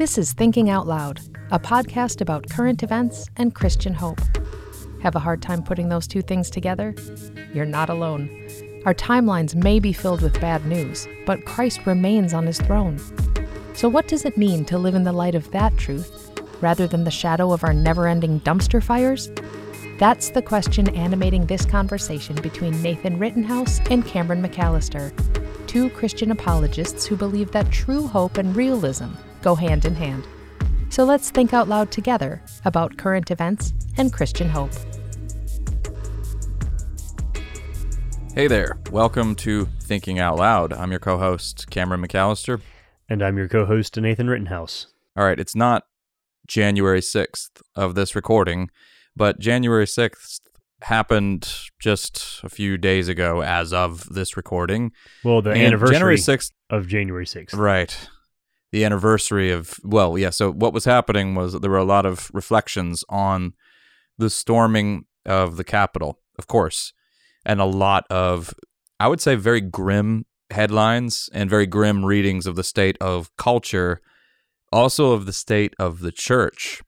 This is Thinking Out Loud, a podcast about current events and Christian hope. Have a hard time putting those two things together? You're not alone. Our timelines may be filled with bad news, but Christ remains on his throne. So, what does it mean to live in the light of that truth rather than the shadow of our never ending dumpster fires? That's the question animating this conversation between Nathan Rittenhouse and Cameron McAllister, two Christian apologists who believe that true hope and realism go hand in hand. So let's think out loud together about current events and Christian hope. Hey there, welcome to Thinking Out Loud. I'm your co host, Cameron McAllister. And I'm your co host, Nathan Rittenhouse. All right, it's not January 6th of this recording, but January 6th happened just a few days ago as of this recording. Well, the And anniversary January 6th, of January 6th. right. The anniversary of, well, yeah, so what was happening was there were a lot of reflections on the storming of the Capitol, of course, and a lot of, I would say, very grim headlines and very grim readings of the state of culture, also of the state of the church.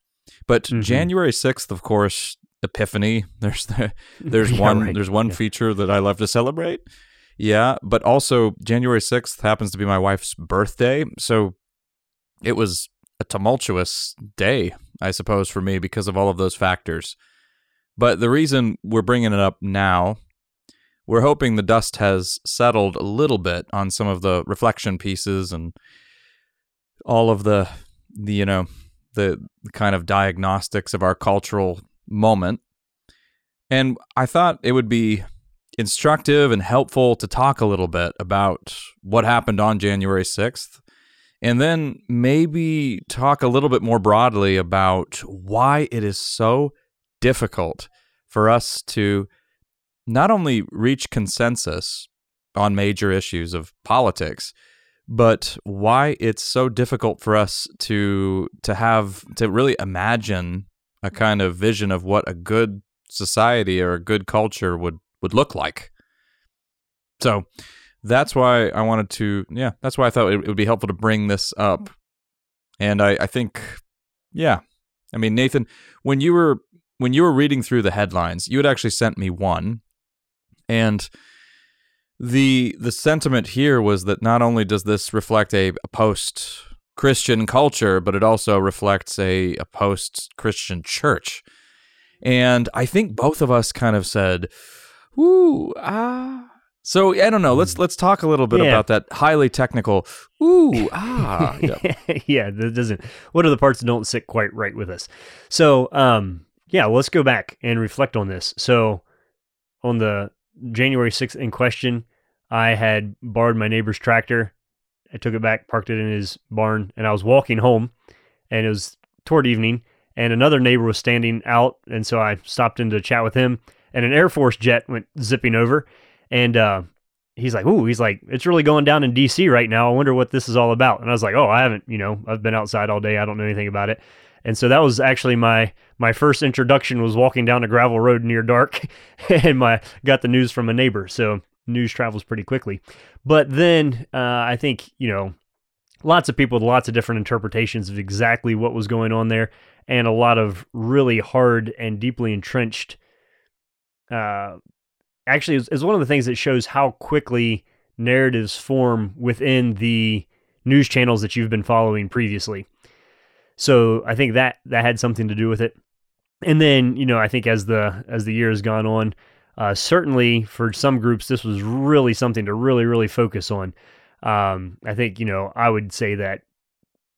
But Mhm. January 6th, of course, Epiphany, there's the, there's Yeah, one right. there's one Yeah. feature that I love to celebrate. Yeah, but also January 6th happens to be my wife's birthday, so it was a tumultuous day, I suppose for me because of all of those factors. But the reason we're bringing it up now, we're hoping the dust has settled a little bit on some of the reflection pieces and all of the, the you know, the kind of diagnostics of our cultural moment. And I thought it would be instructive and helpful to talk a little bit about what happened on January 6th and then maybe talk a little bit more broadly about why it is so difficult for us to not only reach consensus on major issues of politics but why it's so difficult for us to to have to really imagine a kind of vision of what a good society or a good culture would would look like. So that's why I wanted to, yeah, that's why I thought it, it would be helpful to bring this up. And I, I think, yeah, I mean, Nathan, when you were when you were reading through the headlines, you had actually sent me one, and the the sentiment here was that not only does this reflect a, a post Christian culture, but it also reflects a, a post Christian church. And I think both of us kind of said, "Ooh, ah." So I don't know. Let's let's talk a little bit Yeah. about that highly technical. Ooh, ah. Yeah. yeah, that doesn't. What are the parts that don't sit quite right with us? So, um, yeah, let's go back and reflect on this. So, on the January 6th in question, I had borrowed my neighbor's tractor. I took it back, parked it in his barn, and I was walking home, and it was toward evening, and another neighbor was standing out, and so I stopped in to chat with him, and an Air Force jet went zipping over, and uh, he's like, "Ooh," he's like, "It's really going down in D.C. right now. I wonder what this is all about." And I was like, "Oh, I haven't, you know, I've been outside all day. I don't know anything about it." And so that was actually my my first introduction was walking down a gravel road near dark, and my got the news from a neighbor. So news travels pretty quickly. But then uh, I think you know, lots of people with lots of different interpretations of exactly what was going on there, and a lot of really hard and deeply entrenched. Uh, actually, is, is one of the things that shows how quickly narratives form within the news channels that you've been following previously. So I think that that had something to do with it. And then you know I think as the as the year has gone on, uh, certainly for some groups this was really something to really really focus on. Um, I think you know I would say that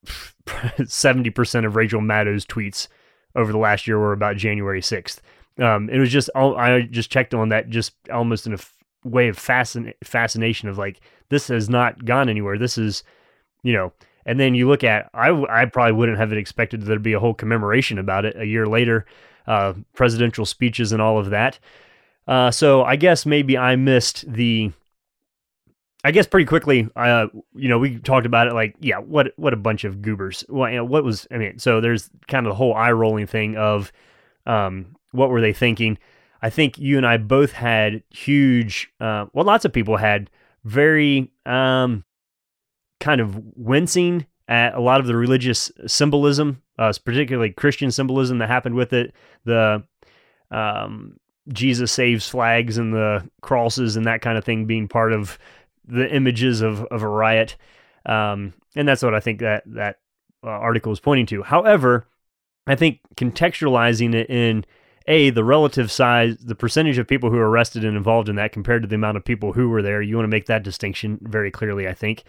seventy percent of Rachel Maddow's tweets over the last year were about January sixth. Um, it was just I just checked on that just almost in a f- way of fascin- fascination of like this has not gone anywhere. This is you know and then you look at I, I probably wouldn't have expected there to be a whole commemoration about it a year later uh, presidential speeches and all of that uh, so i guess maybe i missed the i guess pretty quickly uh, you know we talked about it like yeah what what a bunch of goobers well, you know, what was i mean so there's kind of the whole eye rolling thing of um, what were they thinking i think you and i both had huge uh, well lots of people had very um, kind of wincing at a lot of the religious symbolism, uh, particularly Christian symbolism that happened with it. The um, Jesus saves flags and the crosses and that kind of thing being part of the images of, of a riot. Um, and that's what I think that that uh, article is pointing to. However, I think contextualizing it in a the relative size, the percentage of people who are arrested and involved in that compared to the amount of people who were there, you want to make that distinction very clearly. I think,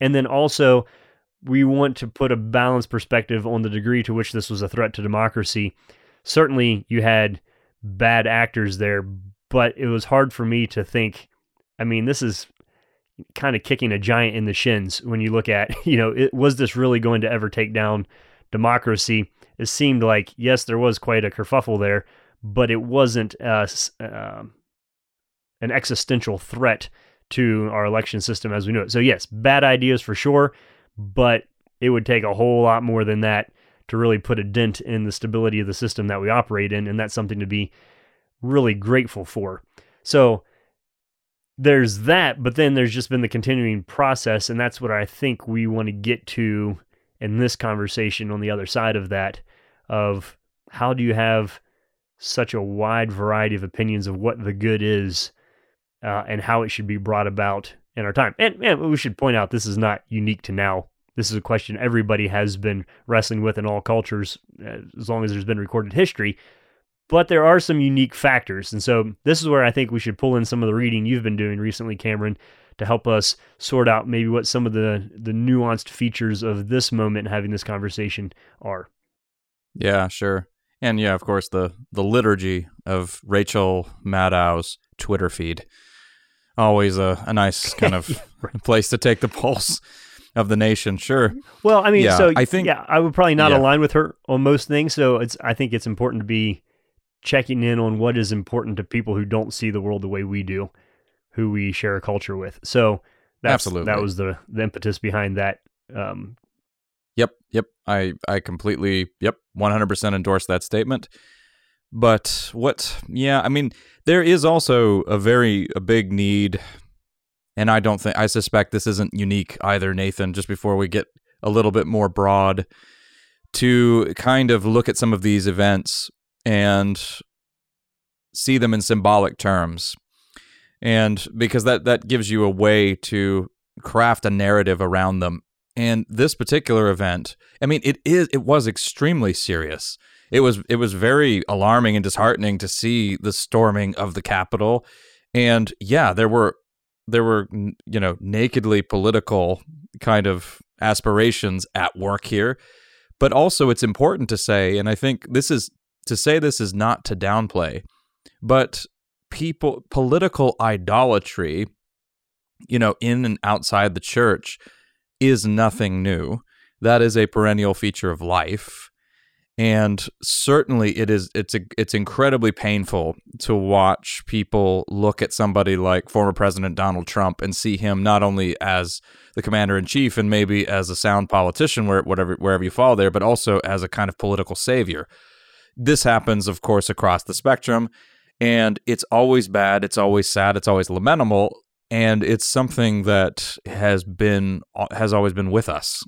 and then also we want to put a balanced perspective on the degree to which this was a threat to democracy. Certainly, you had bad actors there, but it was hard for me to think. I mean, this is kind of kicking a giant in the shins when you look at, you know, it, was this really going to ever take down democracy? It seemed like, yes, there was quite a kerfuffle there, but it wasn't uh, uh, an existential threat to our election system as we know it. So, yes, bad ideas for sure, but it would take a whole lot more than that to really put a dent in the stability of the system that we operate in. And that's something to be really grateful for. So, there's that, but then there's just been the continuing process, and that's what I think we want to get to in this conversation on the other side of that of how do you have such a wide variety of opinions of what the good is uh, and how it should be brought about in our time. And, and we should point out this is not unique to now. This is a question everybody has been wrestling with in all cultures uh, as long as there's been recorded history but there are some unique factors. And so this is where I think we should pull in some of the reading you've been doing recently, Cameron, to help us sort out maybe what some of the the nuanced features of this moment having this conversation are. Yeah, sure. And yeah, of course the the liturgy of Rachel Maddow's Twitter feed. Always a, a nice kind of place to take the pulse of the nation. Sure. Well, I mean, yeah, so I think yeah, I would probably not yeah. align with her on most things. So it's I think it's important to be checking in on what is important to people who don't see the world the way we do, who we share a culture with. So that's, Absolutely. that was the, the impetus behind that. Um, yep, yep. I I completely yep, 100% endorse that statement. But what yeah, I mean, there is also a very a big need and I don't think I suspect this isn't unique either, Nathan, just before we get a little bit more broad to kind of look at some of these events and see them in symbolic terms. And because that that gives you a way to craft a narrative around them. And this particular event, I mean, it is it was extremely serious. It was it was very alarming and disheartening to see the storming of the Capitol. And yeah, there were there were you know nakedly political kind of aspirations at work here. But also it's important to say and I think this is to say this is not to downplay, but people political idolatry, you know, in and outside the church is nothing new. That is a perennial feature of life. And certainly it is it's a, it's incredibly painful to watch people look at somebody like former President Donald Trump and see him not only as the commander in chief and maybe as a sound politician where whatever wherever you fall there, but also as a kind of political savior this happens, of course, across the spectrum, and it's always bad. It's always sad. It's always lamentable, and it's something that has been has always been with us.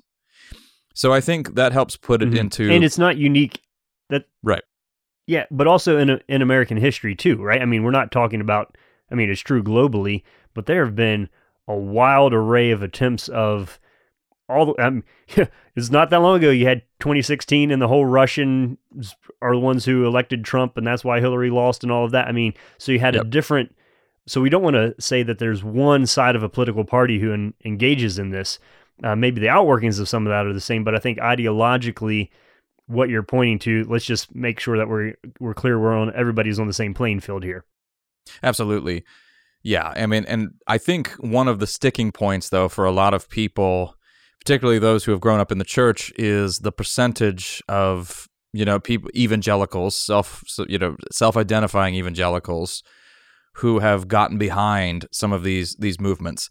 So I think that helps put it mm-hmm. into, and it's not unique. That right, yeah, but also in in American history too, right? I mean, we're not talking about. I mean, it's true globally, but there have been a wild array of attempts of all the, um, it's not that long ago you had 2016 and the whole Russians are the ones who elected Trump and that's why Hillary lost and all of that. I mean, so you had yep. a different so we don't want to say that there's one side of a political party who en- engages in this. Uh, maybe the outworkings of some of that are the same, but I think ideologically what you're pointing to, let's just make sure that we're we're clear we're on everybody's on the same playing field here. Absolutely. Yeah, I mean and I think one of the sticking points though for a lot of people particularly those who have grown up in the church, is the percentage of you know people evangelicals, self you know self-identifying evangelicals who have gotten behind some of these these movements.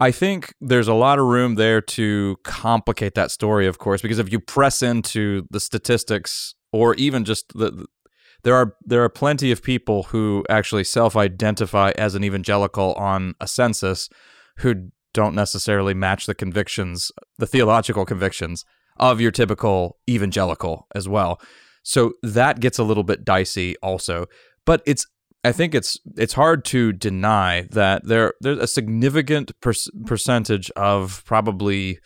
I think there's a lot of room there to complicate that story, of course, because if you press into the statistics or even just the there are there are plenty of people who actually self-identify as an evangelical on a census who don't necessarily match the convictions, the theological convictions of your typical evangelical as well. So that gets a little bit dicey also. But it's I think it's it's hard to deny that there there's a significant per- percentage of probably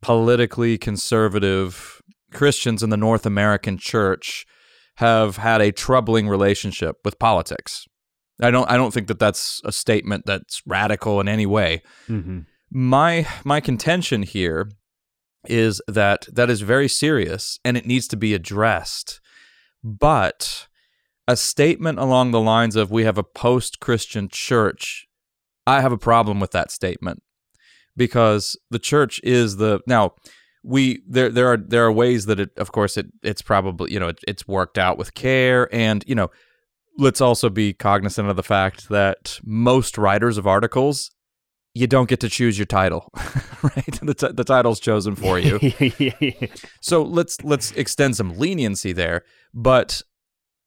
politically conservative Christians in the North American church have had a troubling relationship with politics. I don't I don't think that that's a statement that's radical in any way. Mm-hmm. My my contention here is that that is very serious and it needs to be addressed. But a statement along the lines of we have a post-Christian church, I have a problem with that statement because the church is the now we there there are there are ways that it of course it it's probably you know it, it's worked out with care and you know let's also be cognizant of the fact that most writers of articles you don't get to choose your title right? The, t- the title's chosen for you. So let's let's extend some leniency there but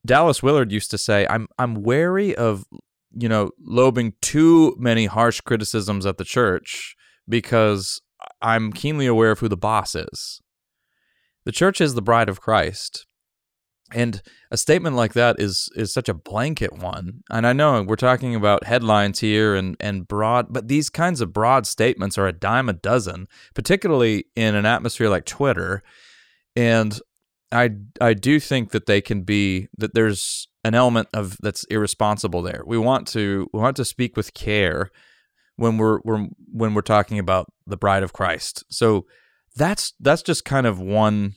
Dallas Willard used to say I'm I'm wary of you know lobing too many harsh criticisms at the church because I'm keenly aware of who the boss is. The church is the bride of Christ. And a statement like that is is such a blanket one. And I know we're talking about headlines here and, and broad, but these kinds of broad statements are a dime a dozen, particularly in an atmosphere like Twitter. And I I do think that they can be that there's an element of that's irresponsible there. We want to we want to speak with care when we're, we're when we're talking about the bride of Christ. So that's that's just kind of one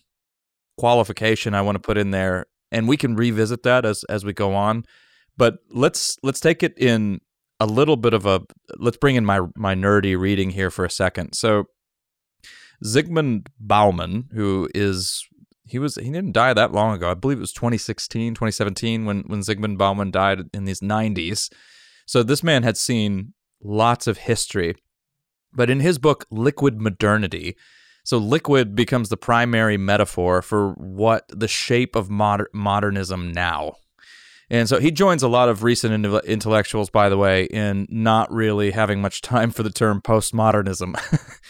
qualification I want to put in there and we can revisit that as as we go on. But let's let's take it in a little bit of a let's bring in my my nerdy reading here for a second. So Zygmunt Bauman, who is he was he didn't die that long ago. I believe it was 2016, 2017 when when Zygmunt Bauman died in these 90s. So this man had seen lots of history. But in his book, Liquid Modernity, so liquid becomes the primary metaphor for what the shape of moder- modernism now. And so he joins a lot of recent intellectuals, by the way, in not really having much time for the term postmodernism.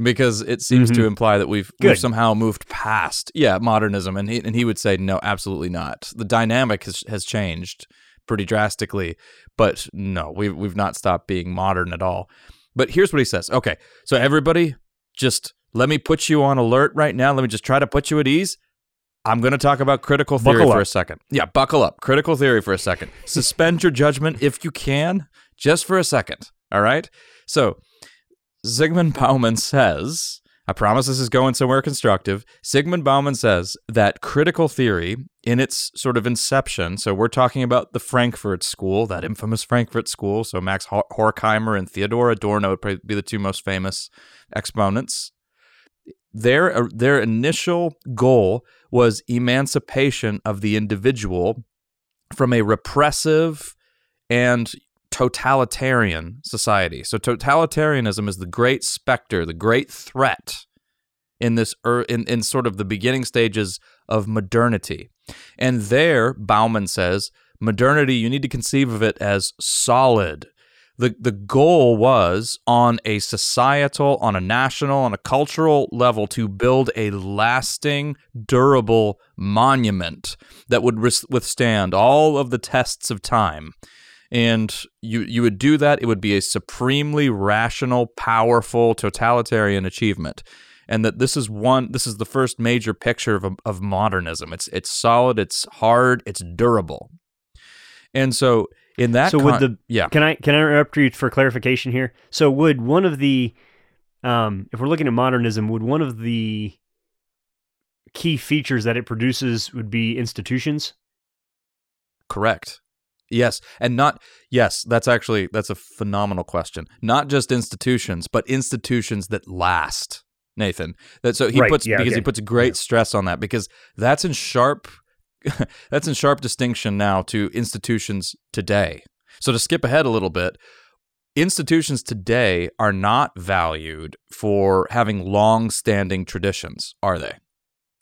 because it seems mm-hmm. to imply that we've, we've, somehow moved past yeah modernism and he, and he would say no absolutely not the dynamic has, has changed pretty drastically. But no, we've we've not stopped being modern at all. But here's what he says. Okay, so everybody, just let me put you on alert right now. Let me just try to put you at ease. I'm going to talk about critical theory buckle for up. a second. Yeah, buckle up. Critical theory for a second. Suspend your judgment if you can, just for a second. All right. So, Zygmunt Bauman says I promise this is going somewhere constructive. Zygmunt Bauman says that critical theory, in its sort of inception, so we're talking about the Frankfurt School, that infamous Frankfurt School. So Max Horkheimer and Theodor Adorno would probably be the two most famous exponents. Their uh, their initial goal was emancipation of the individual from a repressive and totalitarian society. So totalitarianism is the great specter, the great threat in this er, in in sort of the beginning stages of modernity. And there Bauman says, modernity you need to conceive of it as solid. The the goal was on a societal, on a national, on a cultural level to build a lasting, durable monument that would withstand all of the tests of time and you you would do that it would be a supremely rational powerful totalitarian achievement. And that this is one this is the first major picture of, of modernism. It's it's solid it's hard it's durable. And so in that so con- would the yeah. Can i can i interrupt you for clarification here? So would one of the um if we're looking at modernism would one of the key features that it produces would be institutions? Correct Yes, and not yes, that's actually that's a phenomenal question. Not just institutions, but institutions that last. Nathan. That so he right, puts yeah, because okay. he puts great yeah. stress on that because that's in sharp that's in sharp distinction now to institutions today. So to skip ahead a little bit, institutions today are not valued for having long-standing traditions, are they?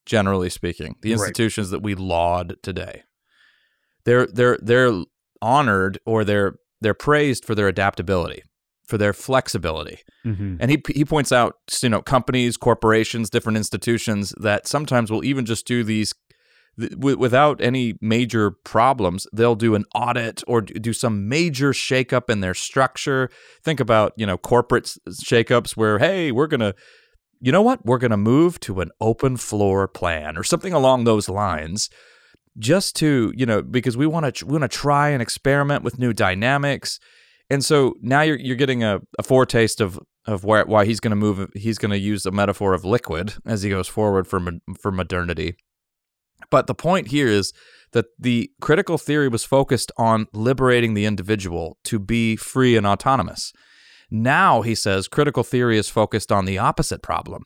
Generally speaking, the institutions right. that we laud today. They're they're they're honored or they're they're praised for their adaptability. for their flexibility. Mm-hmm. And he he points out, you know, companies, corporations, different institutions that sometimes will even just do these th- without any major problems. They'll do an audit or do some major shakeup in their structure. Think about you know corporate shakeups where hey, we're gonna. You know what? We're going to move to an open floor plan or something along those lines just to, you know, because we want to we want to try and experiment with new dynamics. And so now you're you're getting a, a foretaste of of where why he's going to move he's going to use the metaphor of liquid as he goes forward for for modernity. But the point here is that the critical theory was focused on liberating the individual to be free and autonomous. Now, he says, critical theory is focused on the opposite problem.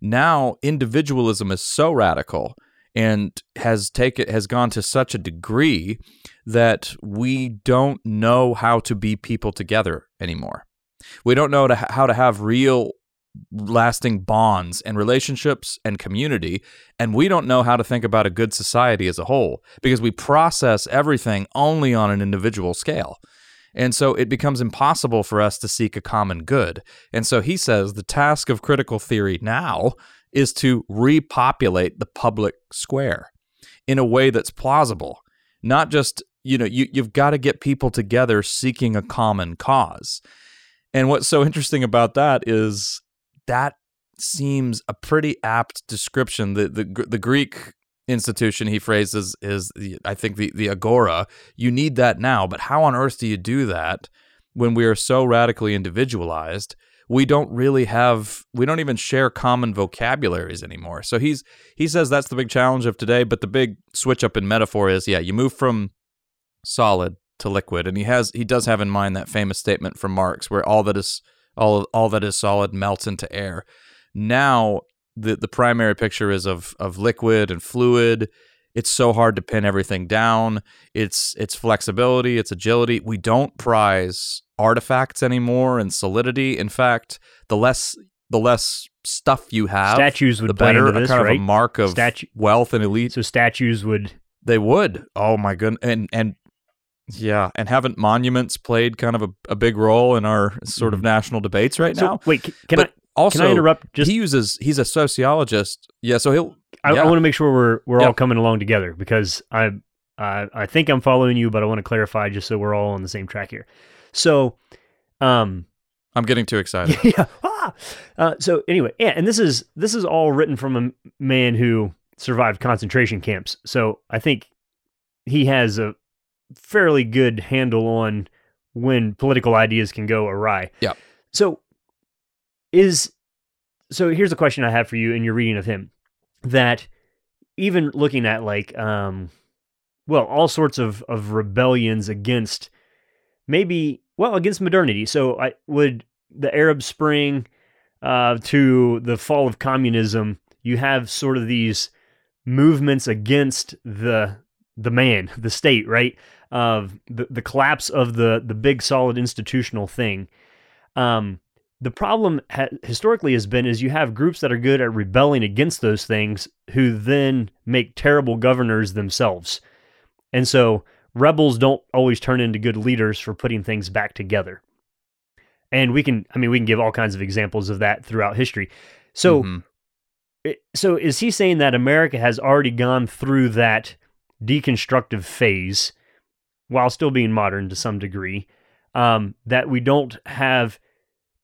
Now, individualism is so radical and has taken has gone to such a degree that we don't know how to be people together anymore. We don't know to, how to have real lasting bonds and relationships and community and we don't know how to think about a good society as a whole because we process everything only on an individual scale. And so it becomes impossible for us to seek a common good. And so he says the task of critical theory now is to repopulate the public square in a way that's plausible, not just, you know, you, you've got to get people together seeking a common cause. And what's so interesting about that is that seems a pretty apt description. The the, the Greek institution he phrases is the, I think the the agora. You need that now, but how on earth do you do that when we are so radically individualized? We don't really have we don't even share common vocabularies anymore. So he's he says that's the big challenge of today, but the big switch up in metaphor is yeah, you move from solid to liquid and he has he does have in mind that famous statement from Marx where all that is all all that is solid melts into air. Now the the primary picture is of of liquid and fluid. It's so hard to pin everything down. It's it's flexibility, it's agility. We don't prize artifacts anymore and solidity. In fact, the less the less stuff you have, Statues would the better this, kind of a mark of Statu- wealth and elite. So statues would They would. Oh my goodness. And and yeah, and haven't monuments played kind of a, a big role in our sort of national debates right Mm-hmm. so now? wait, can But I also, can I interrupt just he uses he's a sociologist. Yeah, so he'll I, yeah. I want to make sure we're we're Yeah. all coming along together because I, I I think I'm following you, but I want to clarify just so we're all on the same track here. So, um, I'm getting too excited. yeah. Ah! Uh, so anyway, yeah, and this is this is all written from a man who survived concentration camps. So I think he has a fairly good handle on when political ideas can go awry. Yeah. So is so here's a question I have for you in your reading of him that even looking at like um well all sorts of of rebellions against maybe well against modernity. So i would the arab spring uh to the fall of communism you have sort of these movements against the the man the state right of the, the collapse of the the big solid institutional thing. Um the problem ha- historically has been is you have groups that are good at rebelling against those things who then make terrible governors themselves. And so rebels don't always turn into good leaders for putting things back together and we can i mean we can give all kinds of examples of that throughout history so Mhm. so is he saying that America has already gone through that deconstructive phase while still being modern to some degree? Um, that we don't have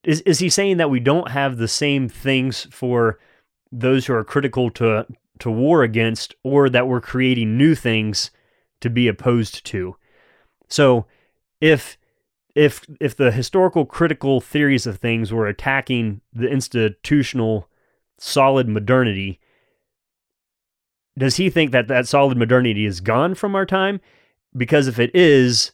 is is he saying that we don't have the same things for those who are critical to to war against, or that we're creating new things to be opposed to? So if if if the historical critical theories of things were attacking the institutional solid modernity does he think that that solid modernity is gone from our time because if it is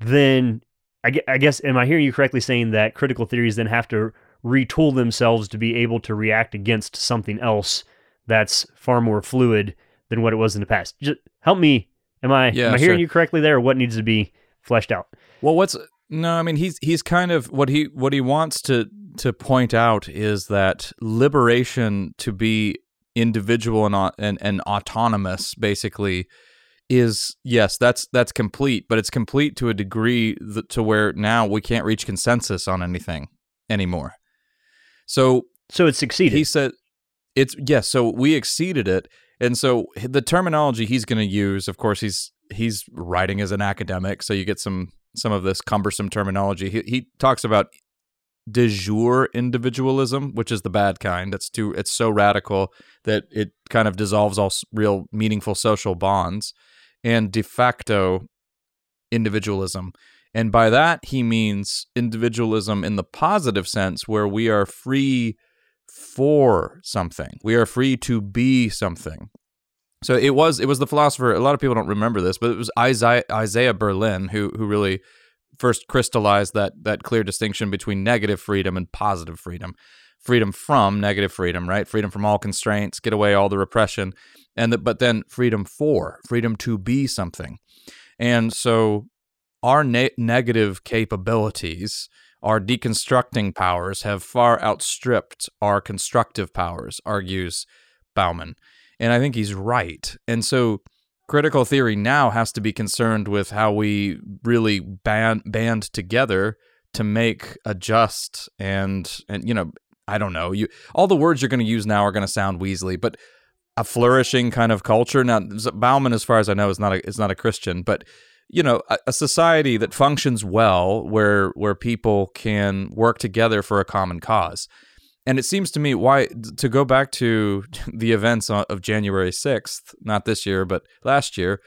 then I I guess am i hearing you correctly saying that critical theories then have to retool themselves to be able to react against something else that's far more fluid than what it was in the past Just help me am i Yeah, am i hearing sure. you correctly there or what needs to be fleshed out Well, what's no? I mean, he's he's kind of what he what he wants to to point out is that liberation to be individual and and, and autonomous, basically, is yes, that's that's complete, but it's complete to a degree that, to where now we can't reach consensus on anything anymore. So So it succeeded. he said it's yes, so we exceeded it. And so the terminology he's going to use, of course, he's he's writing as an academic, so you get some some of this cumbersome terminology. He he talks about de jure individualism, which is the bad kind. It's too it's so radical that it kind of dissolves all real meaningful social bonds, and de facto individualism. And by that he means individualism in the positive sense where we are free for something. We are free to be something. So it was it was the philosopher. A lot of people don't remember this, but it was Isaiah, Isaiah Berlin who who really first crystallized that that clear distinction between negative freedom and positive freedom. Freedom from negative freedom, right? Freedom from all constraints, get away all the repression, and the, but then freedom for freedom to be something. And so our ne- negative capabilities, our deconstructing powers, have far outstripped our constructive powers, argues Bauman. And I think he's right. And so critical theory now has to be concerned with how we really band, band together to make a just and and you know I don't know you all the words you're going to use now are going to sound Weasley, but a flourishing kind of culture. Now Bauman, as far as I know, is not a is not a Christian, but you know a, a society that functions well where where people can work together for a common cause. And it seems to me why to go back to the events of January 6th, not this year but last year,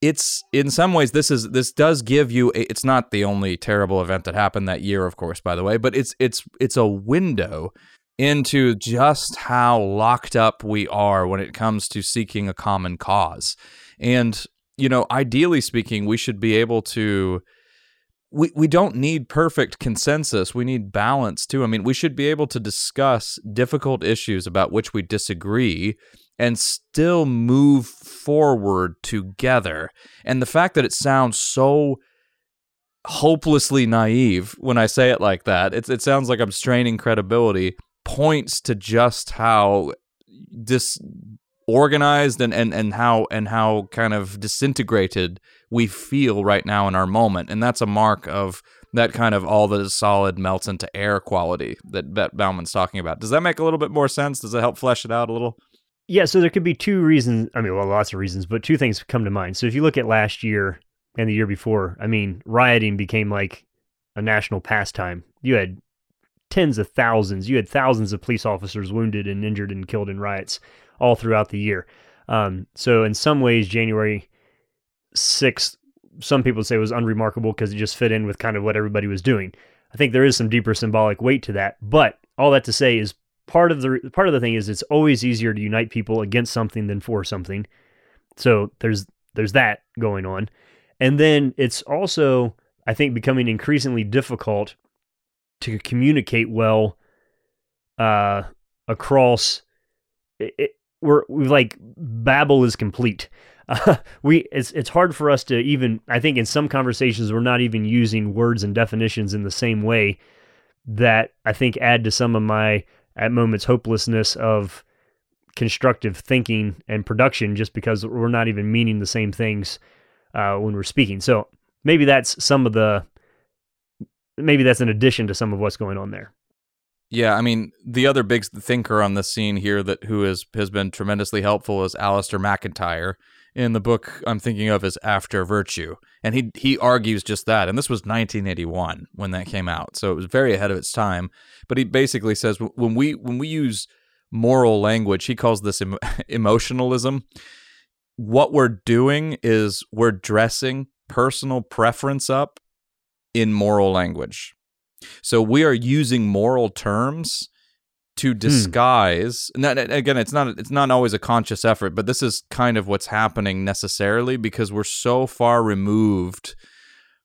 it's in some ways this is this does give you a, it's not the only terrible event that happened that year of course by the way, but it's it's it's a window into just how locked up we are when it comes to seeking a common cause. And you know, ideally speaking, we should be able to we, we don't need perfect consensus. We need balance too. I mean, we should be able to discuss difficult issues about which we disagree and still move forward together. And the fact that it sounds so hopelessly naive when I say it like that, it, it sounds like I'm straining credibility, points to just how disorganized and, and, and how and how kind of disintegrated we feel right now in our moment. And that's a mark of that kind of all that is solid melts into air quality that, that Bauman's talking about. Does that make a little bit more sense? Does it help flesh it out a little? Yeah, so there could be two reasons. I mean, well, lots of reasons, but two things come to mind. So if you look at last year and the year before, I mean, rioting became like a national pastime. You had tens of thousands, you had thousands of police officers wounded and injured and killed in riots all throughout the year. Um, so in some ways, January 6th, some people say was unremarkable because it just fit in with kind of what everybody was doing. I think there is some deeper symbolic weight to that. But all that to say is part of the part of the thing is it's always easier to unite people against something than for something. So there's there's that going on. And then it's also I think becoming increasingly difficult to communicate well uh across it, it, we're we like babel is complete uh, we it's it's hard for us to even I think in some conversations we're not even using words and definitions in the same way that I think add to some of my at moments hopelessness of constructive thinking and production just because we're not even meaning the same things uh, when we're speaking. So maybe that's some of the maybe that's an addition to some of what's going on there. Yeah, I mean, the other big thinker on the scene here that who is has been tremendously helpful is Alasdair MacIntyre. In the book I'm thinking of is After Virtue, and he he argues just that. And this was 1981 when that came out, so it was very ahead of its time. But he basically says when we when we use moral language, he calls this em- emotionalism. What we're doing is we're dressing personal preference up in moral language. So we are using moral terms to disguise. Hmm. Not, again, it's not it's not always a conscious effort, but this is kind of what's happening necessarily because we're so far removed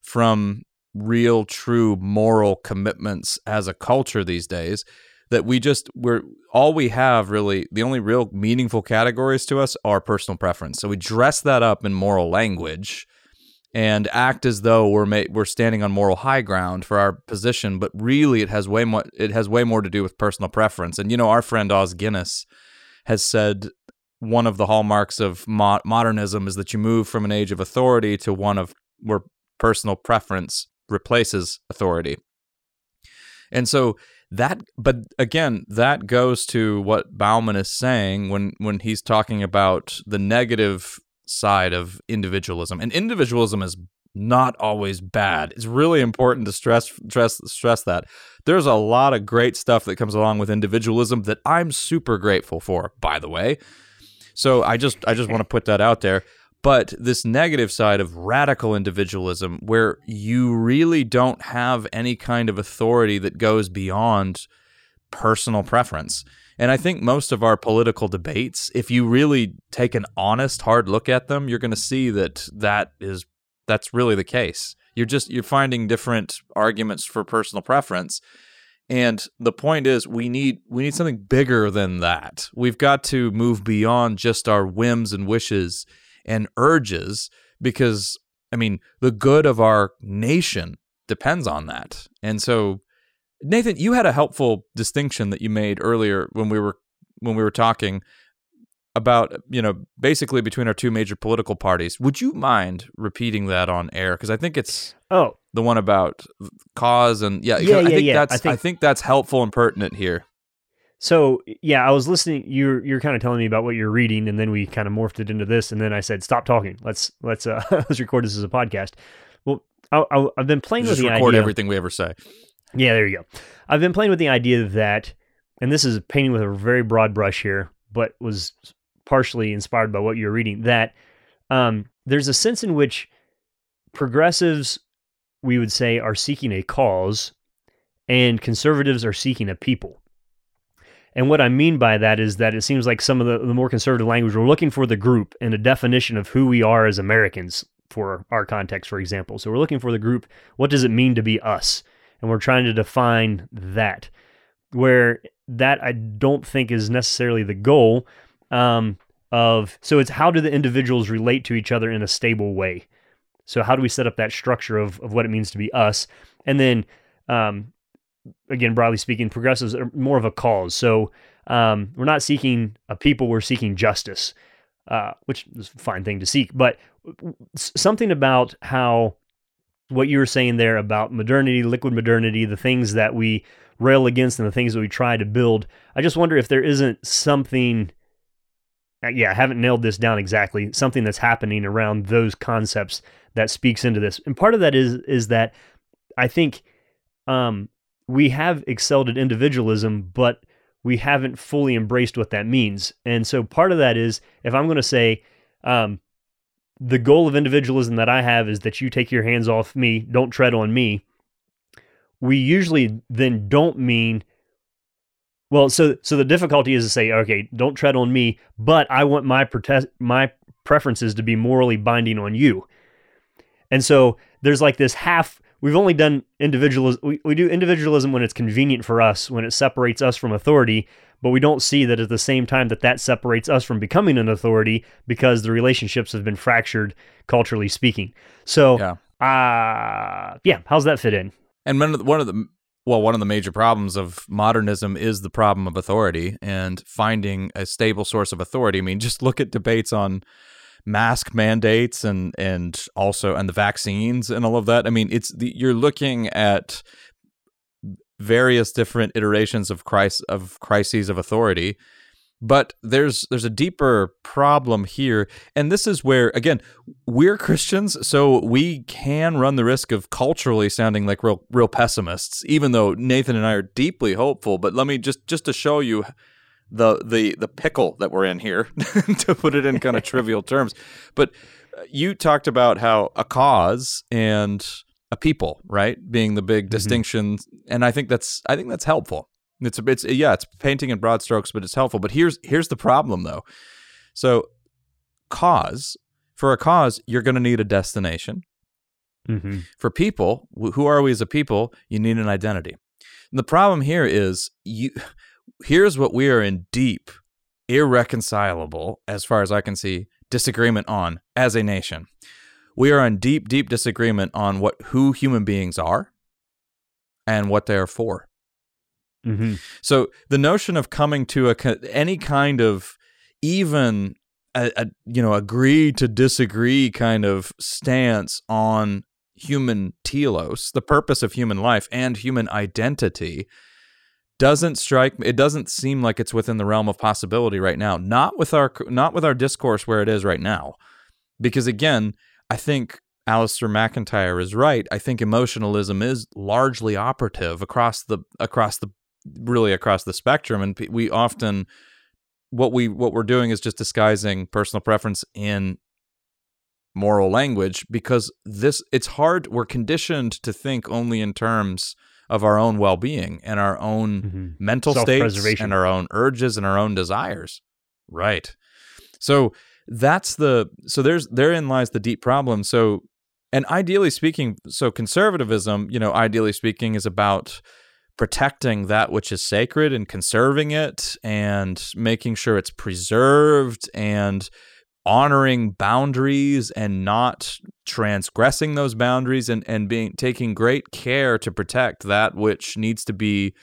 from real, true moral commitments as a culture these days that we just we're all we have really the only real meaningful categories to us are personal preference. So we dress that up in moral language and act as though we're ma- we're standing on moral high ground for our position, but really it has way more it has way more to do with personal preference. And you know, our friend Os Guinness has said one of the hallmarks of mo- modernism is that you move from an age of authority to one of where personal preference replaces authority. And so that but again that goes to what Bauman is saying when when he's talking about the negative side of individualism. And individualism is not always bad. It's really important to stress stress stress that. There's a lot of great stuff that comes along with individualism that I'm super grateful for, by the way. So I just I just want to put that out there. But this negative side of radical individualism, where you really don't have any kind of authority that goes beyond personal preference. And I think most of our political debates, if you really take an honest, hard look at them, you're going to see that that is that's really the case. You're just you're finding different arguments for personal preference. And the point is we need we need something bigger than that. We've got to move beyond just our whims and wishes and urges because I mean, the good of our nation depends on that. And so Nathan, you had a helpful distinction that you made earlier when we were when we were talking about you know basically between our two major political parties. Would you mind repeating that on air? Because I think it's oh the one about cause and yeah yeah, I yeah, think yeah. that's I think, I think that's helpful and pertinent here. So yeah, I was listening. You're you're kind of telling me about what you're reading, and then we kind of morphed it into this, and then I said, "Stop talking. Let's let's uh, let's record this as a podcast." Well, I, I, I've been playing Just with the record idea. everything we ever say. Yeah, there you go. I've been playing with the idea that, and this is painting with a very broad brush here, but was partially inspired by what you're reading. That um, there's a sense in which progressives, we would say, are seeking a cause, and conservatives are seeking a people. And what I mean by that is that it seems like some of the, the more conservative language, we're looking for the group and a definition of who we are as Americans for our context, for example. So we're looking for the group. What does it mean to be us? And we're trying to define that. Where that I don't think is necessarily the goal um, of. So it's how do the individuals relate to each other in a stable way? So how do we set up that structure of, of what it means to be us? And then um, again, broadly speaking, progressives are more of a cause. So um, we're not seeking a people, we're seeking justice, uh, which is a fine thing to seek. But something about how what you were saying there about modernity, liquid modernity, the things that we rail against and the things that we try to build, I just wonder if there isn't something. uh, Yeah, I haven't nailed this down exactly. Something that's happening around those concepts that speaks into this, and part of that is is that I think um, we have excelled at individualism, but we haven't fully embraced what that means. And so part of that is if I'm going to say, um, the goal of individualism that I have is that you take your hands off me, don't tread on me. We usually then don't mean, well, so so the difficulty is to say, okay, don't tread on me, but I want my protest my preferences to be morally binding on you. And so there's like this half we've only done individualism we, we do individualism when it's convenient for us when it separates us from authority but we don't see that at the same time that that separates us from becoming an authority because the relationships have been fractured culturally speaking so Yeah. uh yeah how's that fit in And one of the, one of the well, one of the major problems of modernism is the problem of authority and finding a stable source of authority. I mean, just look at debates on mask mandates and and also and the vaccines and all of that. I mean, it's the, you're looking at various different iterations of crisis of crises of authority. But there's there's a deeper problem here, and this is where again we're Christians, so we can run the risk of culturally sounding like real real pessimists, even though Nathan and I are deeply hopeful. But let me just just to show you the the the pickle that we're in here, to put it in kind of trivial terms. But uh, you talked about how a cause and a people, right, being the big distinction, and I think that's I think that's helpful. It's it's yeah, it's painting in broad strokes, but it's helpful. But here's here's the problem though. So, cause for a cause, you're going to need a destination. mm-hmm. For people, who are we as a people? You need an identity. And the problem here is you. Here's what we are in deep, irreconcilable, as far as I can see, disagreement on as a nation. We are in deep, deep disagreement on what who human beings are and what they are for. Mm-hmm. So the notion of coming to a any kind of even a, a you know agree to disagree kind of stance on human telos, the purpose of human life and human identity doesn't strike me. it doesn't seem like it's within the realm of possibility right now not with our not with our discourse where it is right now because again i think Alasdair MacIntyre is right. I think emotionalism is largely operative across the across the really across the spectrum and we often what we what we're doing is just disguising personal preference in moral language because this it's hard we're conditioned to think only in terms of our own well-being and our own mm-hmm. mental states and our own urges and our own desires. Right. So that's the so there's therein lies the deep problem. So and ideally speaking so conservatism you know ideally speaking is about protecting that which is sacred and conserving it and making sure it's preserved and honoring boundaries and not transgressing those boundaries and, and being taking great care to protect that which needs to be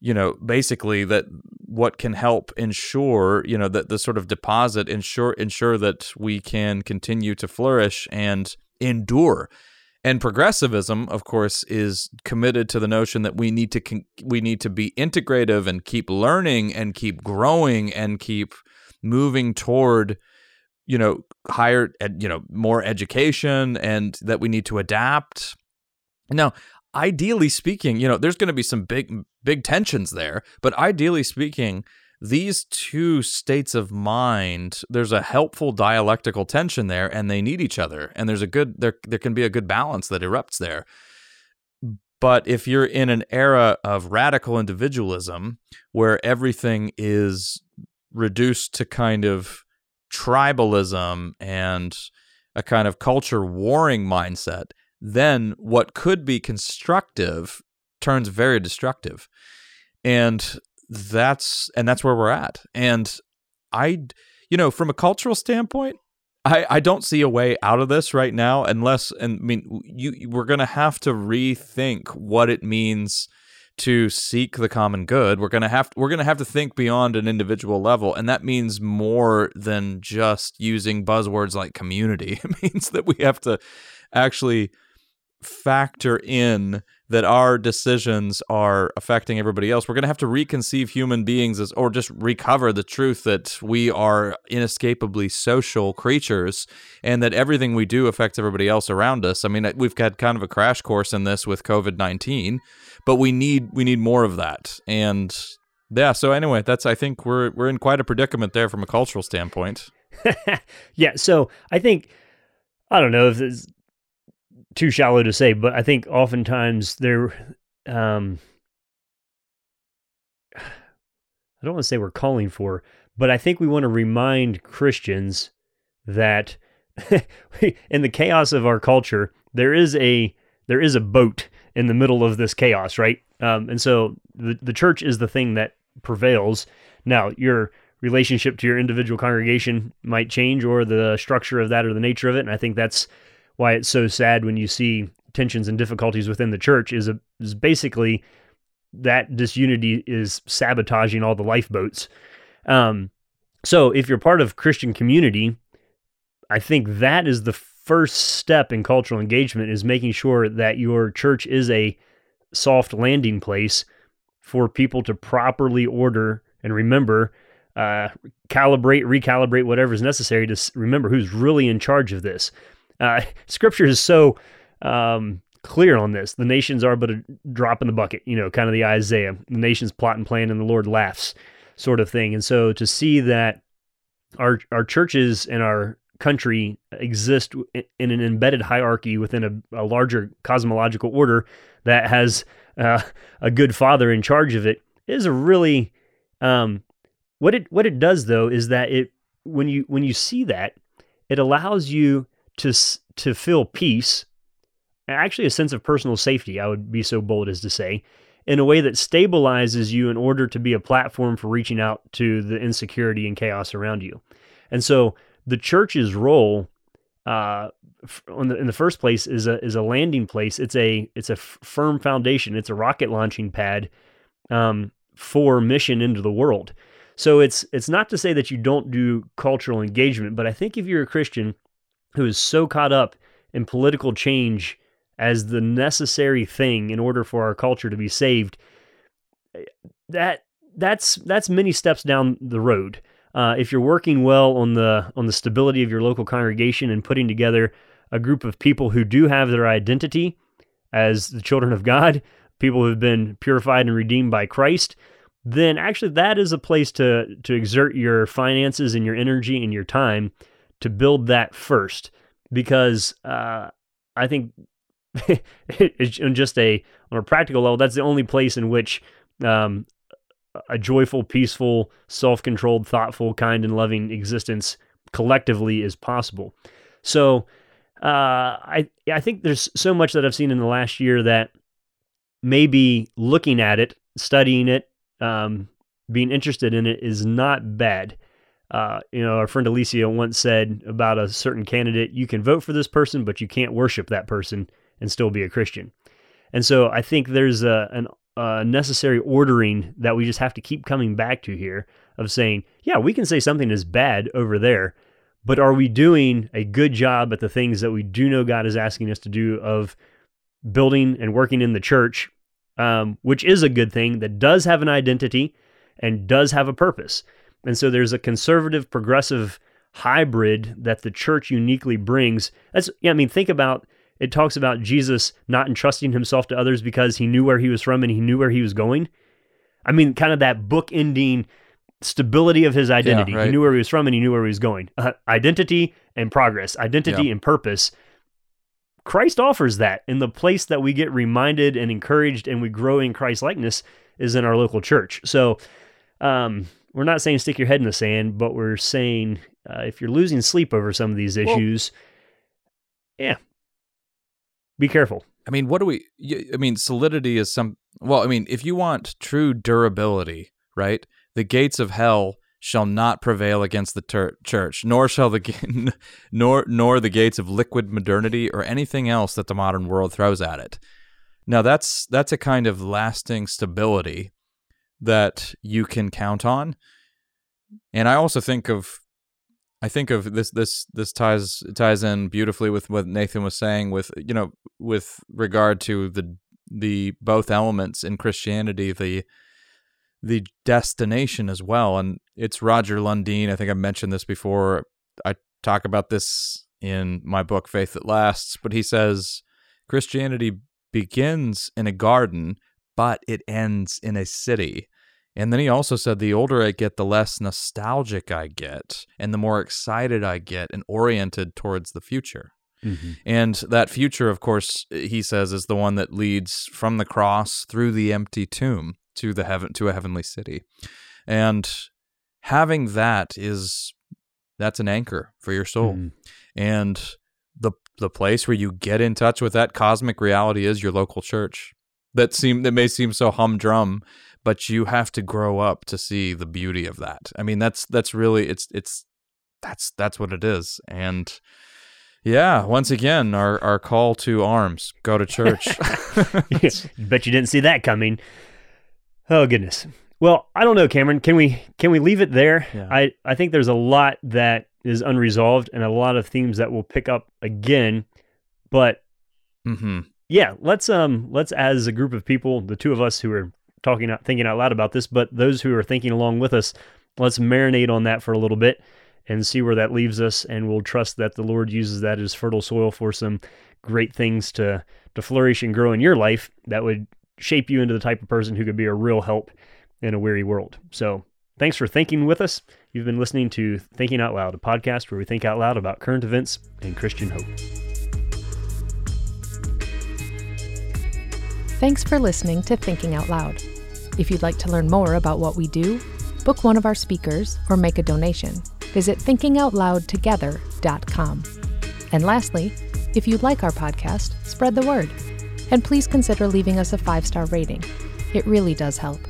you know basically that what can help ensure you know that the sort of deposit ensure ensure that we can continue to flourish and endure. And progressivism of course is committed to the notion that we need to con- we need to be integrative and keep learning and keep growing and keep moving toward you know higher you know more education and that we need to adapt. Now ideally speaking you know there's going to be some big big tensions there. But ideally speaking these two states of mind there's a helpful dialectical tension there and they need each other and there's a good there there can be a good balance that erupts there. But if you're in an era of radical individualism where everything is reduced to kind of tribalism and a kind of culture warring mindset, then what could be constructive turns very destructive. And that's and that's where we're at. And I you know, from a cultural standpoint, I, I don't see a way out of this right now unless and I mean you we're gonna have to rethink what it means to seek the common good we're to have we're to have to think beyond an individual level and that means more than just using buzzwords like community it means that we have to actually factor in that our decisions are affecting everybody else. We're going to have to reconceive human beings as or just recover the truth that we are inescapably social creatures and that everything we do affects everybody else around us. I mean we've had kind of a crash course in this with covid-19 but we need we need more of that. And yeah so anyway that's i think we're we're in quite a predicament there from a cultural standpoint. Yeah so i think i don't know if too shallow to say but i think oftentimes there um i don't want to say we're calling for but i think we want to remind christians that in the chaos of our culture there is a there is a boat in the middle of this chaos, right? Um, and so the the church is the thing that prevails. Now, your relationship to your individual congregation might change, or the structure of that, or the nature of it. And I think that's why it's so sad when you see tensions and difficulties within the church. Is a, is basically that disunity is sabotaging all the lifeboats. Um, so if you're part of Christian community, I think that is the first step in cultural engagement is making sure that your church is a soft landing place for people to properly order and remember, uh, calibrate, recalibrate whatever is necessary to remember who's really in charge of this. Uh, scripture is so um, clear on this. The nations are but a drop in the bucket, you know, kind of the Isaiah. The nations plot and plan and the Lord laughs sort of thing. And so to see that our our churches and our country exist in an embedded hierarchy within a, a larger cosmological order that has uh, a good father in charge of it is a really um, what it what it does though is that it when you when you see that it allows you to to feel peace actually a sense of personal safety I would be so bold as to say in a way that stabilizes you in order to be a platform for reaching out to the insecurity and chaos around you and so the church's role uh, the, in the first place is a is a landing place. It's a it's a f- firm foundation. It's a rocket launching pad um, for mission into the world. So it's it's not to say that you don't do cultural engagement, but I think if you're a Christian who is so caught up in political change as the necessary thing in order for our culture to be saved, that that's that's many steps down the road. Uh, if you're working well on the on the stability of your local congregation and putting together a group of people who do have their identity as the children of God, people who have been purified and redeemed by Christ, then actually that is a place to to exert your finances and your energy and your time to build that first, because uh, I think it's just a on a practical level that's the only place in which um, a joyful, peaceful, self-controlled, thoughtful, kind, and loving existence collectively is possible. So uh, I I think there's so much that I've seen in the last year that maybe looking at it, studying it, um, being interested in it is not bad. Uh, you know, our friend Alicia once said about a certain candidate, you can vote for this person, but you can't worship that person and still be a Christian. And so I think there's a, an, a necessary ordering that we just have to keep coming back to here of saying, yeah, we can say something is bad over there, but are we doing a good job at the things that we do know God is asking us to do of building and working in the church, um, which is a good thing that does have an identity and does have a purpose. And so there's a conservative, progressive hybrid that the church uniquely brings. That's, yeah, I mean, think about it talks about Jesus not entrusting himself to others because he knew where he was from and he knew where he was going. I mean, kind of that book ending stability of his identity. Yeah, right. He knew where he was from and he knew where he was going. Uh, identity and progress, identity yeah. and purpose. Christ offers that. And the place that we get reminded and encouraged and we grow in Christ likeness is in our local church. So, um, we're not saying stick your head in the sand, but we're saying uh, if you're losing sleep over some of these issues, well, yeah, be careful. I mean, what do we? I mean, solidity is some. Well, I mean, if you want true durability, right? the gates of hell shall not prevail against the ter- church, nor shall the nor nor the gates of liquid modernity or anything else that the modern world throws at it. Now that's that's a kind of lasting stability that you can count on. And I also think of I think of this this this ties ties in beautifully with what Nathan was saying with you know with regard to the the both elements in Christianity the the destination as well. And it's Roger Lundin. I think I mentioned this before. I talk about this in my book, Faith That Lasts, but he says Christianity begins in a garden, but it ends in a city. And then he also said, the older I get, the less nostalgic I get, and the more excited I get and oriented towards the future. Mm-hmm. And that future, of course, he says, is the one that leads from the cross through the empty tomb to the heaven to a heavenly city. And having that is that's an anchor for your soul. Mm. And the the place where you get in touch with that cosmic reality is your local church. That seem that may seem so humdrum, but you have to grow up to see the beauty of that. I mean, that's that's really it's it's that's that's what it is. And yeah, once again, our our call to arms: go to church. Bet you didn't see that coming. Oh goodness. Well, I don't know, Cameron. Can we can we leave it there? Yeah. I I think there's a lot that is unresolved and a lot of themes that we'll pick up again. But mm-hmm. yeah, let's um let's as a group of people, the two of us who are talking out thinking out loud about this, but those who are thinking along with us, let's marinate on that for a little bit and see where that leaves us and we'll trust that the Lord uses that as fertile soil for some great things to to flourish and grow in your life that would shape you into the type of person who could be a real help in a weary world. So, thanks for thinking with us. You've been listening to Thinking Out Loud, a podcast where we think out loud about current events and Christian hope. Thanks for listening to Thinking Out Loud. If you'd like to learn more about what we do, book one of our speakers, or make a donation, visit thinkingoutloudtogether.com. And lastly, if you like our podcast, spread the word and please consider leaving us a five star rating. It really does help.